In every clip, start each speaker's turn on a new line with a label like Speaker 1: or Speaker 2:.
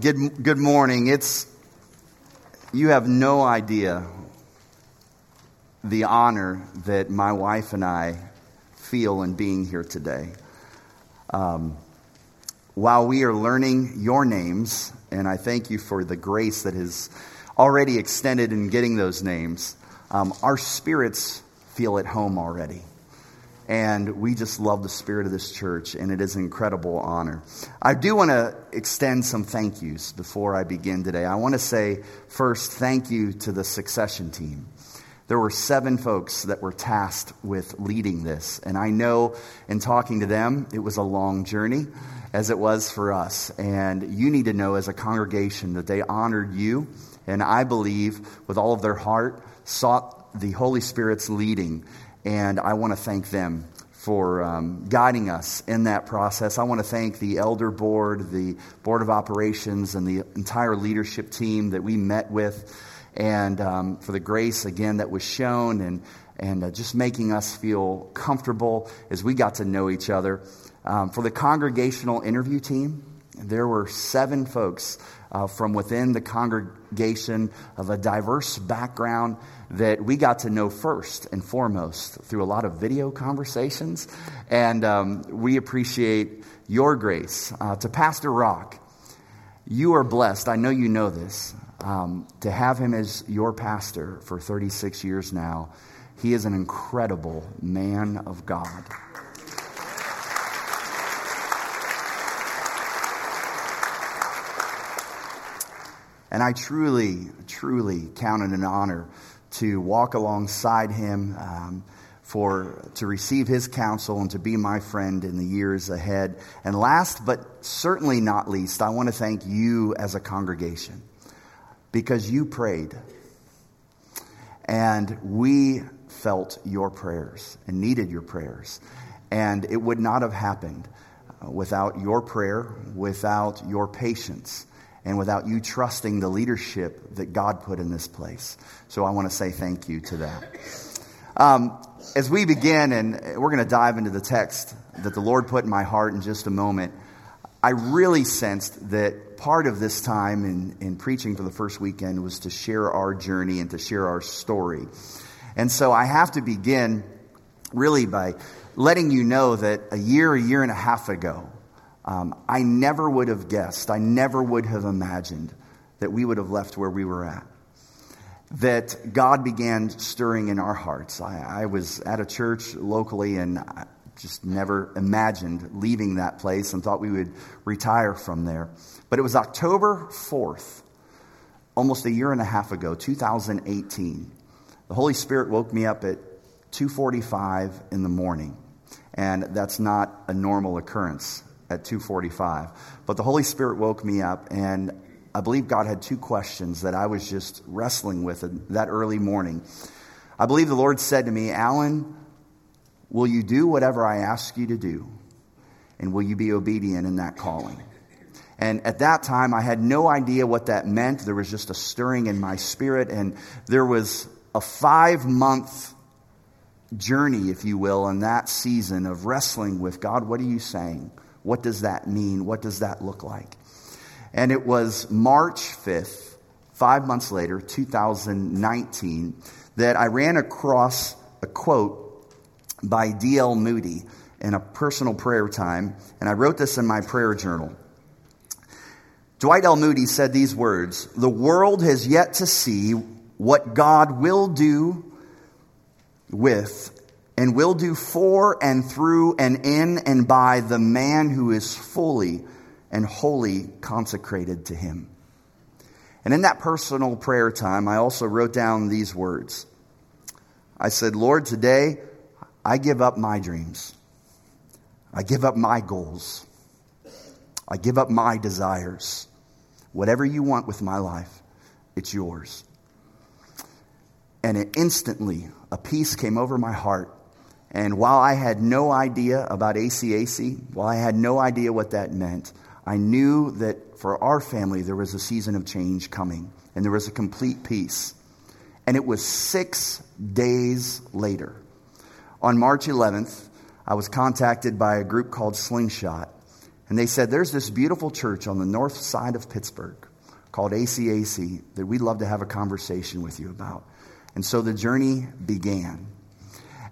Speaker 1: Good, good morning. It's, you have no idea the honor that my wife and I feel in being here today. Um, while we are learning your names, and I thank you for the grace that is already extended in getting those names, um, our spirits feel at home already. And we just love the spirit of this church, and it is an incredible honor. I do want to extend some thank yous before I begin today. I want to say first, thank you to the succession team. There were seven folks that were tasked with leading this, and I know in talking to them, it was a long journey, as it was for us. And you need to know as a congregation that they honored you, and I believe with all of their heart sought the Holy Spirit's leading and I want to thank them for um, guiding us in that process. I want to thank the elder board, the board of operations, and the entire leadership team that we met with, and um, for the grace again that was shown and and uh, just making us feel comfortable as we got to know each other. Um, for the congregational interview team, there were seven folks uh, from within the congregation of a diverse background that we got to know first and foremost through a lot of video conversations. And um, we appreciate your grace. Uh, to Pastor Rock, you are blessed. I know you know this. Um, to have him as your pastor for 36 years now, he is an incredible man of God. And I truly, truly count it an honor to walk alongside him, um, for to receive his counsel and to be my friend in the years ahead. And last but certainly not least, I want to thank you as a congregation because you prayed. And we felt your prayers and needed your prayers. And it would not have happened uh, without your prayer, without your patience and without you trusting the leadership that God put in this place. So I want to say thank you to that. Um, as we begin, and we're going to dive into the text that the Lord put in my heart in just a moment, I really sensed that part of this time in, in preaching for the first weekend was to share our journey and to share our story. And so I have to begin really by letting you know that a year, a year and a half ago, um, I never would have guessed, I never would have imagined that we would have left where we were at. That God began stirring in our hearts. I, I was at a church locally and I just never imagined leaving that place and thought we would retire from there. But it was October 4th, almost a year and a half ago, 2018. The Holy Spirit woke me up at 2:45 in the morning, and that's not a normal occurrence at 2:45. But the Holy Spirit woke me up and I believe God had two questions that I was just wrestling with that early morning. I believe the Lord said to me, "Alan, will you do whatever I ask you to do? And will you be obedient in that calling?" And at that time, I had no idea what that meant. There was just a stirring in my spirit, and there was a five month journey, if you will, in that season of wrestling with God, what are you saying? What does that mean? What does that look like? And it was March 5th, five months later, 2019, that I ran across a quote by D.L. Moody in a personal prayer time, and I wrote this in my prayer journal. Dwight L. Moody said these words The world has yet to see what God will do with and will do for and through and in and by the man who is fully and wholly consecrated to him. And in that personal prayer time, I also wrote down these words. I said, Lord, today I give up my dreams. I give up my goals. I give up my desires. Whatever you want with my life, it's yours. And it instantly, a peace came over my heart and while I had no idea about ACAC, while I had no idea what that meant, I knew that for our family there was a season of change coming and there was a complete peace. And it was six days later. On March 11th, I was contacted by a group called Slingshot. And they said, There's this beautiful church on the north side of Pittsburgh called ACAC that we'd love to have a conversation with you about. And so the journey began.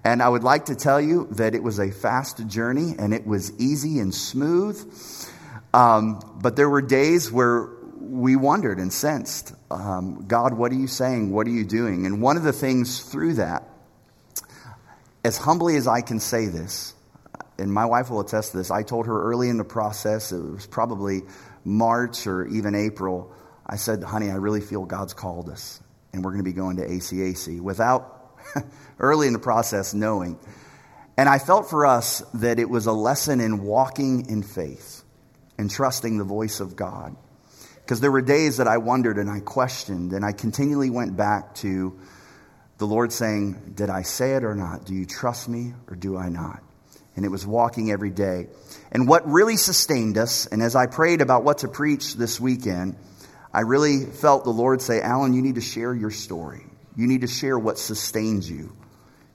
Speaker 1: And I would like to tell you that it was a fast journey and it was easy and smooth. Um, but there were days where we wondered and sensed, um, God, what are you saying? What are you doing? And one of the things through that, as humbly as I can say this, and my wife will attest to this, I told her early in the process, it was probably March or even April, I said, honey, I really feel God's called us, and we're going to be going to ACAC without early in the process knowing. And I felt for us that it was a lesson in walking in faith and trusting the voice of God. Because there were days that I wondered and I questioned, and I continually went back to the Lord saying, Did I say it or not? Do you trust me or do I not? And it was walking every day. And what really sustained us, and as I prayed about what to preach this weekend, I really felt the Lord say, Alan, you need to share your story. You need to share what sustains you.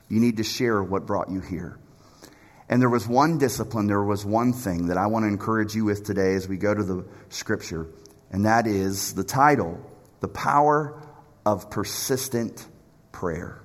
Speaker 1: You need to share what brought you here. And there was one discipline, there was one thing that I want to encourage you with today as we go to the scripture, and that is the title The Power of Persistent Prayer.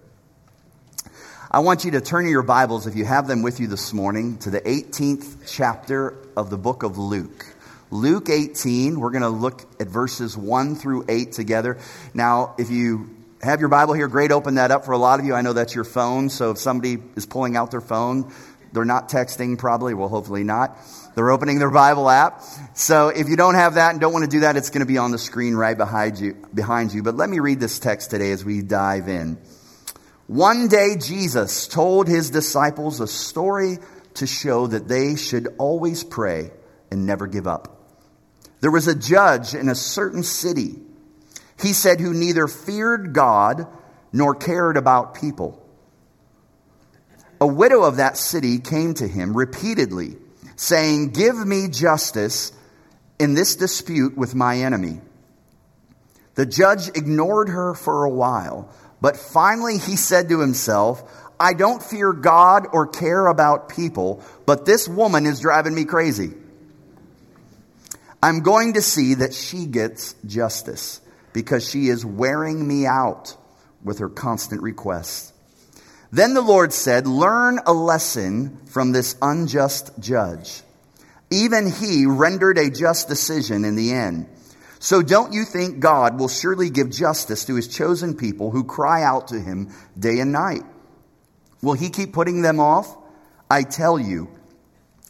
Speaker 1: I want you to turn your Bibles, if you have them with you this morning, to the 18th chapter of the book of Luke. Luke 18, we're going to look at verses 1 through 8 together. Now, if you have your Bible here, great, open that up for a lot of you. I know that's your phone, so if somebody is pulling out their phone, they're not texting probably, well, hopefully not. They're opening their Bible app. So if you don't have that and don't want to do that, it's going to be on the screen right behind you, behind you. But let me read this text today as we dive in. One day Jesus told his disciples a story to show that they should always pray and never give up. There was a judge in a certain city, he said, who neither feared God nor cared about people. A widow of that city came to him repeatedly, saying, Give me justice in this dispute with my enemy. The judge ignored her for a while, but finally he said to himself, I don't fear God or care about people, but this woman is driving me crazy. I'm going to see that she gets justice because she is wearing me out with her constant requests. Then the Lord said, Learn a lesson from this unjust judge. Even he rendered a just decision in the end. So don't you think God will surely give justice to his chosen people who cry out to him day and night? Will he keep putting them off? I tell you,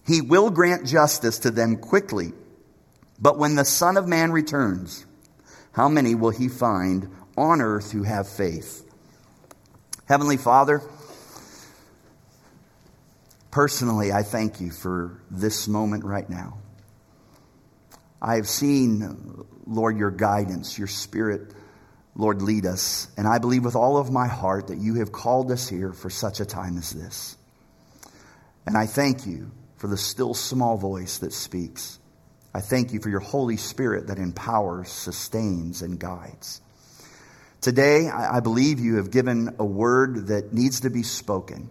Speaker 1: he will grant justice to them quickly. But when the Son of Man returns, how many will he find on earth who have faith? Heavenly Father, personally, I thank you for this moment right now. I have seen, Lord, your guidance, your spirit, Lord, lead us. And I believe with all of my heart that you have called us here for such a time as this. And I thank you for the still small voice that speaks. I thank you for your Holy Spirit that empowers, sustains, and guides. Today, I believe you have given a word that needs to be spoken.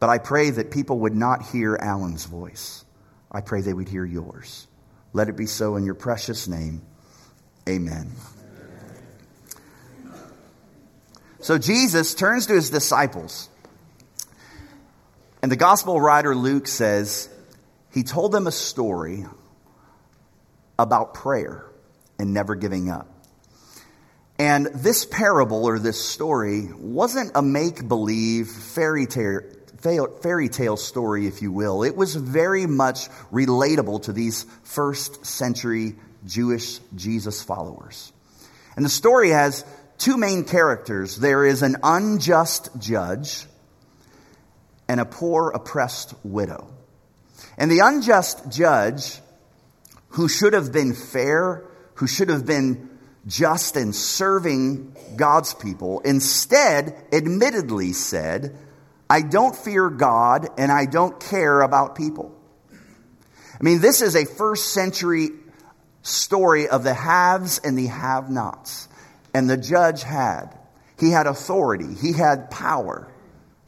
Speaker 1: But I pray that people would not hear Alan's voice. I pray they would hear yours. Let it be so in your precious name. Amen. So Jesus turns to his disciples. And the gospel writer Luke says he told them a story about prayer and never giving up. And this parable or this story wasn't a make believe fairy tale, fairy tale story, if you will. It was very much relatable to these first century Jewish Jesus followers. And the story has two main characters there is an unjust judge and a poor, oppressed widow. And the unjust judge who should have been fair, who should have been just and serving God's people, instead, admittedly said, I don't fear God and I don't care about people. I mean, this is a first century story of the haves and the have nots. And the judge had. He had authority, he had power,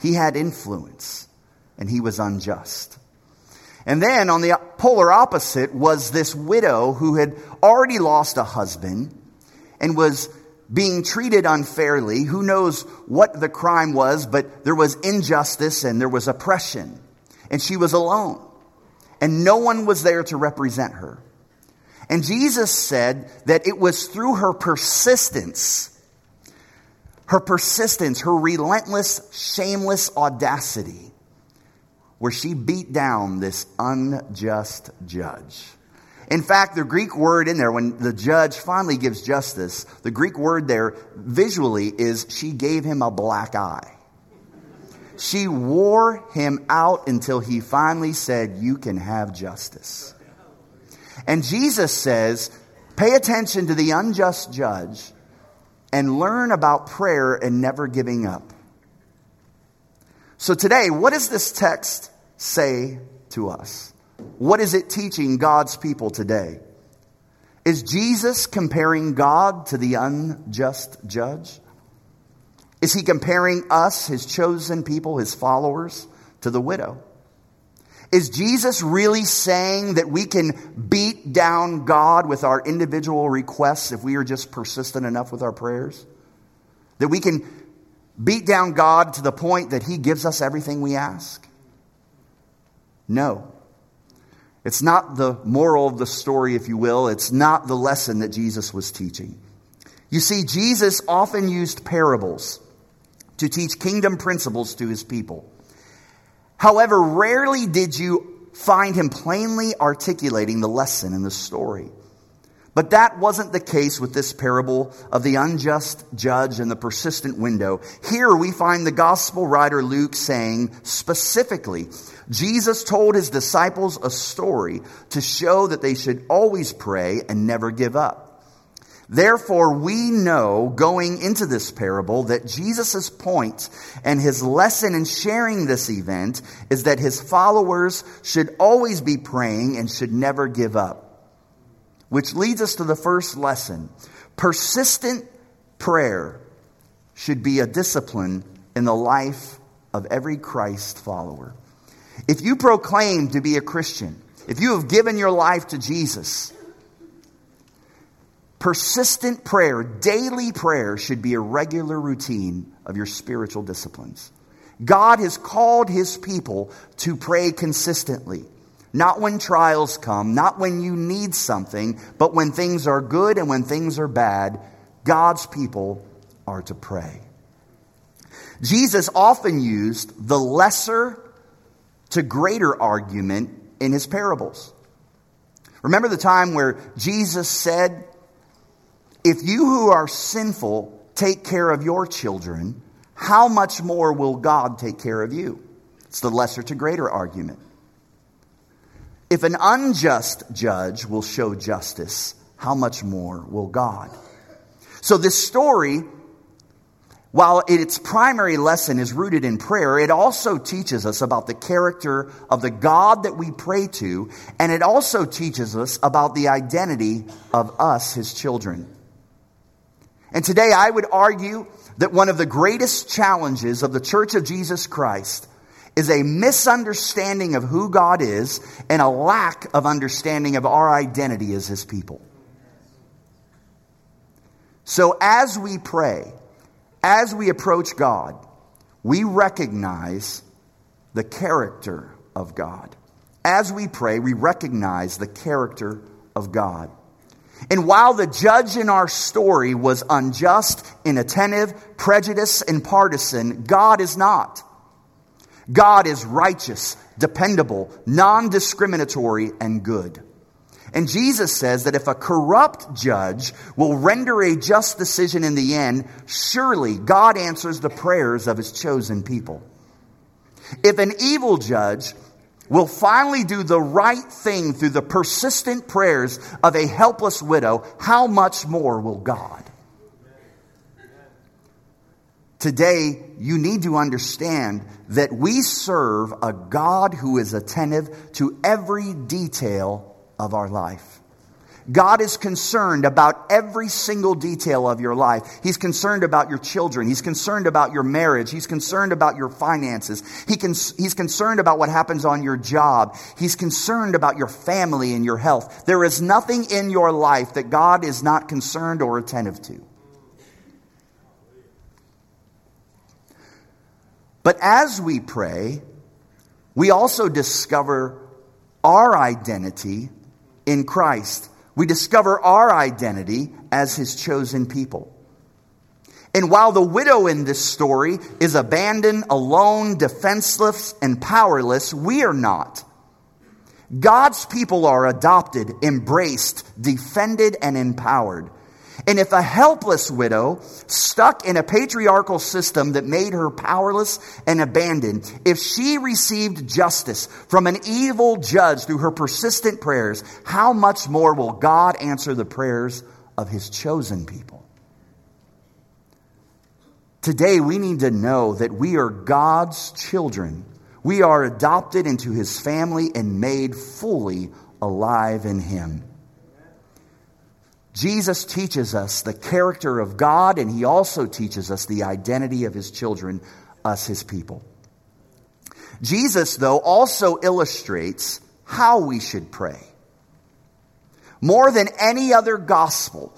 Speaker 1: he had influence, and he was unjust. And then on the polar opposite was this widow who had already lost a husband and was being treated unfairly. Who knows what the crime was, but there was injustice and there was oppression. And she was alone. And no one was there to represent her. And Jesus said that it was through her persistence, her persistence, her relentless, shameless audacity, where she beat down this unjust judge. In fact, the Greek word in there, when the judge finally gives justice, the Greek word there visually is she gave him a black eye. She wore him out until he finally said, You can have justice. And Jesus says, Pay attention to the unjust judge and learn about prayer and never giving up. So today, what does this text say to us? What is it teaching God's people today? Is Jesus comparing God to the unjust judge? Is he comparing us, his chosen people, his followers, to the widow? Is Jesus really saying that we can beat down God with our individual requests if we are just persistent enough with our prayers? That we can beat down God to the point that he gives us everything we ask? No. It's not the moral of the story, if you will. It's not the lesson that Jesus was teaching. You see, Jesus often used parables to teach kingdom principles to his people. However, rarely did you find him plainly articulating the lesson in the story. But that wasn't the case with this parable of the unjust judge and the persistent window. Here we find the gospel writer Luke saying specifically, Jesus told his disciples a story to show that they should always pray and never give up. Therefore, we know going into this parable that Jesus' point and his lesson in sharing this event is that his followers should always be praying and should never give up. Which leads us to the first lesson. Persistent prayer should be a discipline in the life of every Christ follower. If you proclaim to be a Christian, if you have given your life to Jesus, persistent prayer, daily prayer should be a regular routine of your spiritual disciplines. God has called his people to pray consistently. Not when trials come, not when you need something, but when things are good and when things are bad, God's people are to pray. Jesus often used the lesser to greater argument in his parables. Remember the time where Jesus said, If you who are sinful take care of your children, how much more will God take care of you? It's the lesser to greater argument. If an unjust judge will show justice, how much more will God? So this story while its primary lesson is rooted in prayer, it also teaches us about the character of the God that we pray to, and it also teaches us about the identity of us, his children. And today I would argue that one of the greatest challenges of the Church of Jesus Christ is a misunderstanding of who God is and a lack of understanding of our identity as his people. So as we pray, as we approach God, we recognize the character of God. As we pray, we recognize the character of God. And while the judge in our story was unjust, inattentive, prejudiced, and partisan, God is not. God is righteous, dependable, non discriminatory, and good. And Jesus says that if a corrupt judge will render a just decision in the end, surely God answers the prayers of his chosen people. If an evil judge will finally do the right thing through the persistent prayers of a helpless widow, how much more will God? Today, you need to understand that we serve a God who is attentive to every detail of our life. God is concerned about every single detail of your life. He's concerned about your children. He's concerned about your marriage. He's concerned about your finances. He can, he's concerned about what happens on your job. He's concerned about your family and your health. There is nothing in your life that God is not concerned or attentive to. But as we pray, we also discover our identity in Christ. We discover our identity as his chosen people. And while the widow in this story is abandoned, alone, defenseless, and powerless, we are not. God's people are adopted, embraced, defended, and empowered. And if a helpless widow, stuck in a patriarchal system that made her powerless and abandoned, if she received justice from an evil judge through her persistent prayers, how much more will God answer the prayers of his chosen people? Today, we need to know that we are God's children. We are adopted into his family and made fully alive in him. Jesus teaches us the character of God, and he also teaches us the identity of his children, us, his people. Jesus, though, also illustrates how we should pray. More than any other gospel,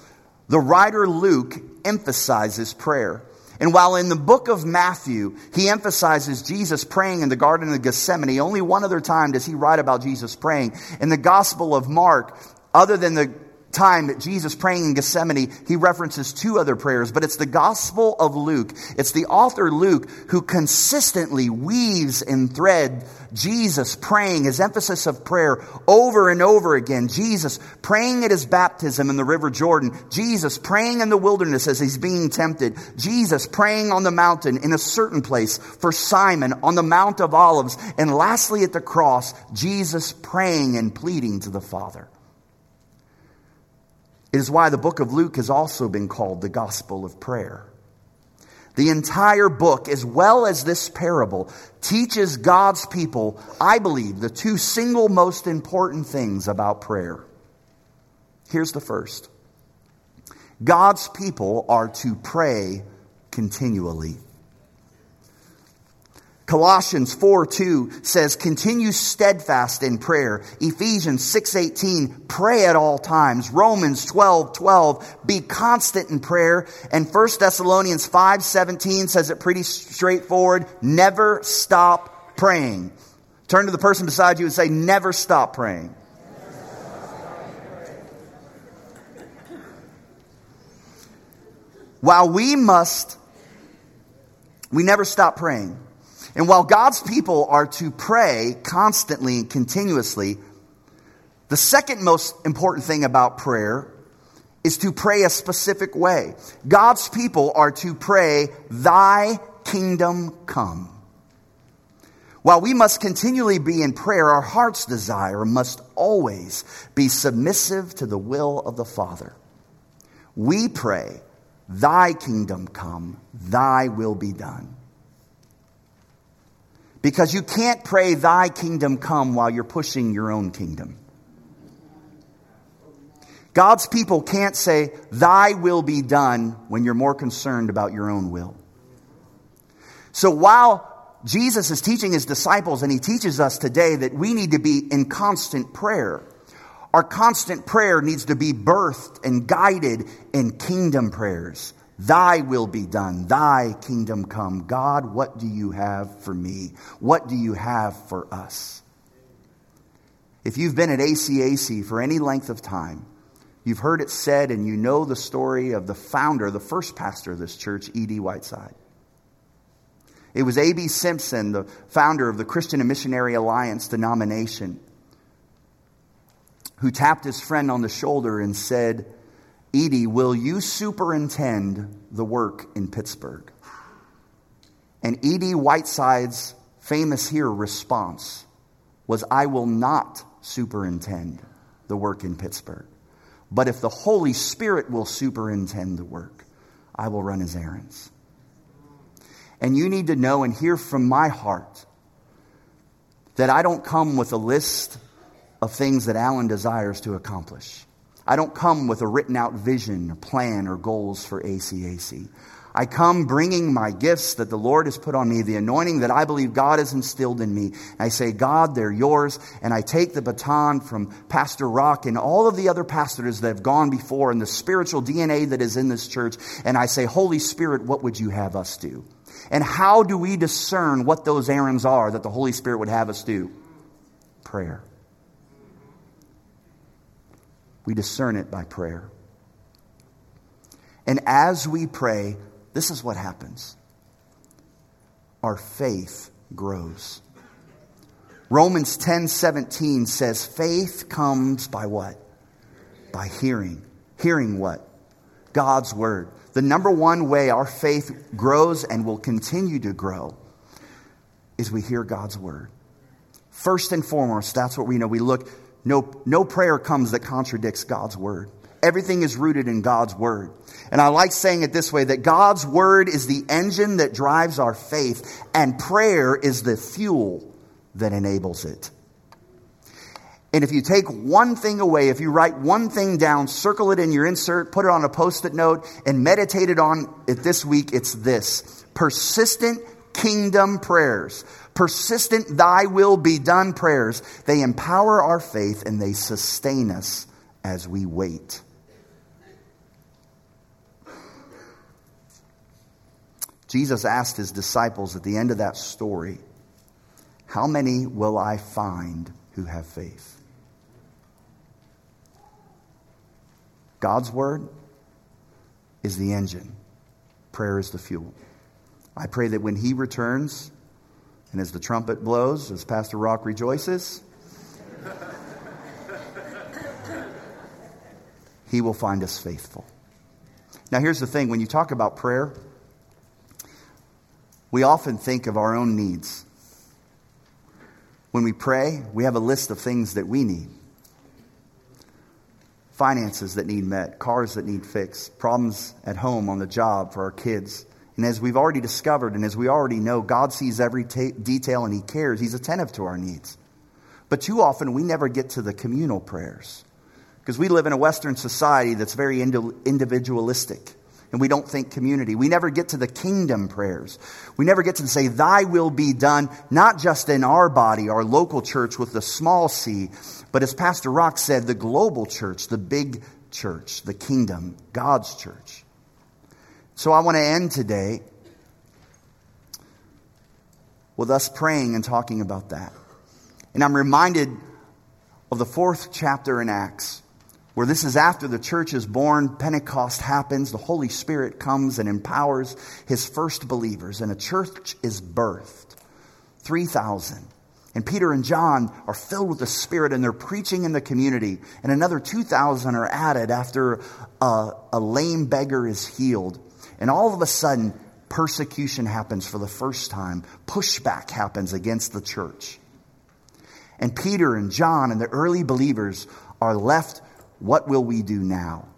Speaker 1: the writer Luke emphasizes prayer. And while in the book of Matthew, he emphasizes Jesus praying in the Garden of Gethsemane, only one other time does he write about Jesus praying. In the Gospel of Mark, other than the time that Jesus praying in Gethsemane, he references two other prayers, but it's the Gospel of Luke. It's the author Luke who consistently weaves and thread Jesus praying, his emphasis of prayer over and over again. Jesus praying at his baptism in the River Jordan. Jesus praying in the wilderness as he's being tempted. Jesus praying on the mountain in a certain place for Simon on the Mount of Olives. And lastly at the cross, Jesus praying and pleading to the Father. It is why the book of Luke has also been called the Gospel of Prayer. The entire book, as well as this parable, teaches God's people, I believe, the two single most important things about prayer. Here's the first God's people are to pray continually. Colossians 4 2 says, continue steadfast in prayer. Ephesians 6 18, pray at all times. Romans 12 12, be constant in prayer. And 1 Thessalonians 5 17 says it pretty straightforward, never stop praying. Turn to the person beside you and say, never stop praying. While we must, we never stop praying. And while God's people are to pray constantly and continuously, the second most important thing about prayer is to pray a specific way. God's people are to pray, Thy kingdom come. While we must continually be in prayer, our heart's desire must always be submissive to the will of the Father. We pray, Thy kingdom come, Thy will be done. Because you can't pray, Thy kingdom come, while you're pushing your own kingdom. God's people can't say, Thy will be done, when you're more concerned about your own will. So while Jesus is teaching his disciples, and he teaches us today that we need to be in constant prayer, our constant prayer needs to be birthed and guided in kingdom prayers. Thy will be done, thy kingdom come. God, what do you have for me? What do you have for us? If you've been at ACAC for any length of time, you've heard it said and you know the story of the founder, the first pastor of this church, E.D. Whiteside. It was A.B. Simpson, the founder of the Christian and Missionary Alliance denomination, who tapped his friend on the shoulder and said, E.D., will you superintend the work in Pittsburgh? And E.D. Whiteside's famous here response was, I will not superintend the work in Pittsburgh. But if the Holy Spirit will superintend the work, I will run his errands. And you need to know and hear from my heart that I don't come with a list of things that Alan desires to accomplish. I don't come with a written out vision, plan, or goals for ACAC. I come bringing my gifts that the Lord has put on me, the anointing that I believe God has instilled in me. I say, God, they're yours. And I take the baton from Pastor Rock and all of the other pastors that have gone before and the spiritual DNA that is in this church. And I say, Holy Spirit, what would you have us do? And how do we discern what those errands are that the Holy Spirit would have us do? Prayer. We discern it by prayer. And as we pray, this is what happens our faith grows. Romans 10 17 says, faith comes by what? By hearing. Hearing what? God's word. The number one way our faith grows and will continue to grow is we hear God's word. First and foremost, that's what we know. We look, no, no prayer comes that contradicts God's word. Everything is rooted in God's word. And I like saying it this way that God's word is the engine that drives our faith, and prayer is the fuel that enables it. And if you take one thing away, if you write one thing down, circle it in your insert, put it on a post it note, and meditate it on it this week, it's this persistent kingdom prayers. Persistent, thy will be done prayers. They empower our faith and they sustain us as we wait. Jesus asked his disciples at the end of that story, How many will I find who have faith? God's word is the engine, prayer is the fuel. I pray that when he returns, and as the trumpet blows, as Pastor Rock rejoices, he will find us faithful. Now, here's the thing when you talk about prayer, we often think of our own needs. When we pray, we have a list of things that we need finances that need met, cars that need fixed, problems at home, on the job, for our kids. And as we've already discovered and as we already know, God sees every ta- detail and He cares. He's attentive to our needs. But too often, we never get to the communal prayers because we live in a Western society that's very individualistic and we don't think community. We never get to the kingdom prayers. We never get to say, Thy will be done, not just in our body, our local church with the small c, but as Pastor Rock said, the global church, the big church, the kingdom, God's church. So I want to end today with us praying and talking about that. And I'm reminded of the fourth chapter in Acts where this is after the church is born, Pentecost happens, the Holy Spirit comes and empowers his first believers, and a church is birthed. 3,000. And Peter and John are filled with the Spirit and they're preaching in the community. And another 2,000 are added after a, a lame beggar is healed. And all of a sudden, persecution happens for the first time. Pushback happens against the church. And Peter and John and the early believers are left what will we do now?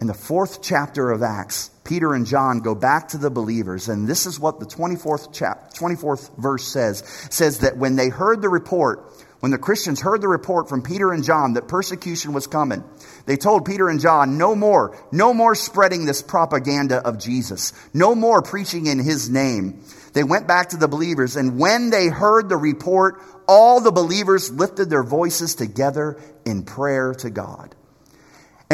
Speaker 1: In the fourth chapter of Acts, Peter and John go back to the believers, and this is what the 24th, chap- 24th verse says. It says that when they heard the report, when the Christians heard the report from Peter and John that persecution was coming, they told Peter and John, no more, no more spreading this propaganda of Jesus, no more preaching in his name. They went back to the believers, and when they heard the report, all the believers lifted their voices together in prayer to God.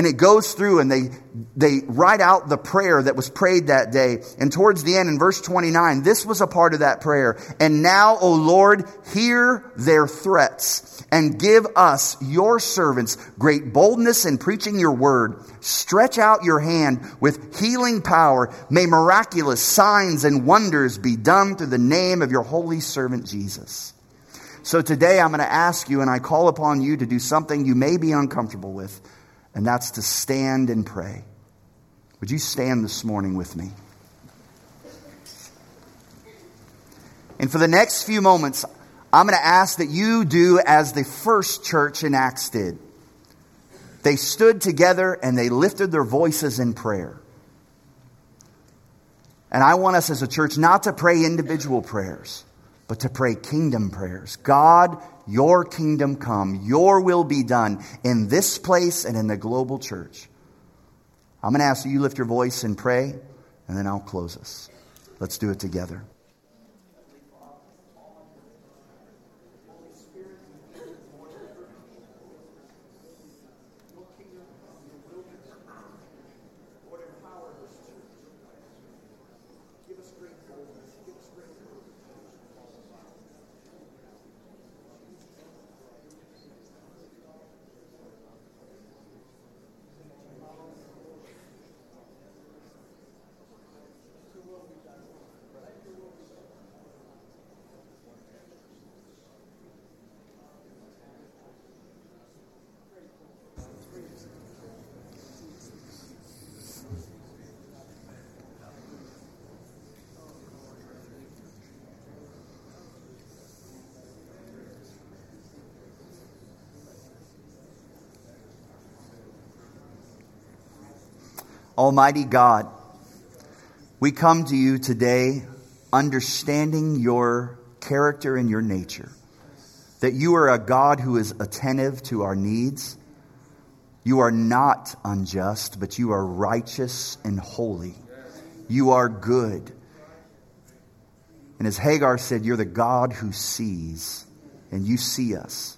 Speaker 1: And it goes through and they, they write out the prayer that was prayed that day. And towards the end, in verse 29, this was a part of that prayer. And now, O Lord, hear their threats and give us, your servants, great boldness in preaching your word. Stretch out your hand with healing power. May miraculous signs and wonders be done through the name of your holy servant Jesus. So today I'm going to ask you, and I call upon you to do something you may be uncomfortable with, and that's to stand and pray. Would you stand this morning with me? And for the next few moments, I'm going to ask that you do as the first church in Acts did. They stood together and they lifted their voices in prayer. And I want us as a church not to pray individual prayers but to pray kingdom prayers. God, Your kingdom come, your will be done in this place and in the global church. I'm going to ask you lift your voice and pray, and then I'll close us. Let's do it together. Almighty God, we come to you today understanding your character and your nature. That you are a God who is attentive to our needs. You are not unjust, but you are righteous and holy. You are good. And as Hagar said, you're the God who sees, and you see us.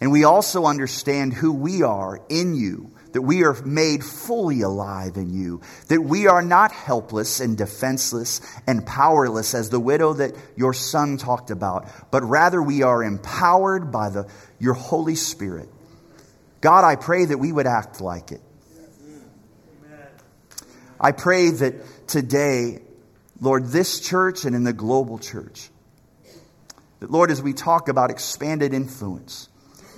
Speaker 1: And we also understand who we are in you that we are made fully alive in you, that we are not helpless and defenseless and powerless as the widow that your son talked about, but rather we are empowered by the, your Holy Spirit. God, I pray that we would act like it. I pray that today, Lord, this church and in the global church, that Lord, as we talk about expanded influence,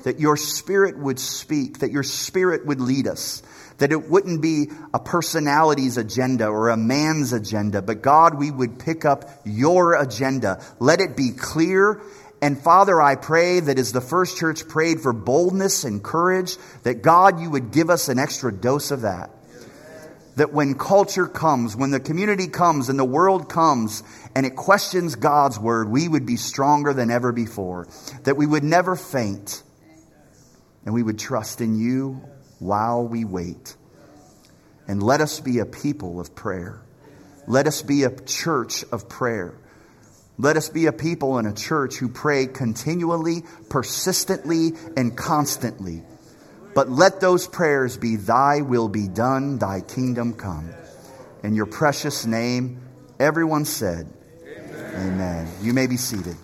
Speaker 1: that your spirit would speak, that your spirit would lead us, that it wouldn't be a personality's agenda or a man's agenda, but God, we would pick up your agenda. Let it be clear. And Father, I pray that as the first church prayed for boldness and courage, that God, you would give us an extra dose of that. That when culture comes, when the community comes and the world comes and it questions God's word, we would be stronger than ever before. That we would never faint and we would trust in you while we wait. And let us be a people of prayer. Let us be a church of prayer. Let us be a people and a church who pray continually, persistently, and constantly. But let those prayers be, Thy will be done, Thy kingdom come. In your precious name, everyone said, Amen. Amen. You may be seated.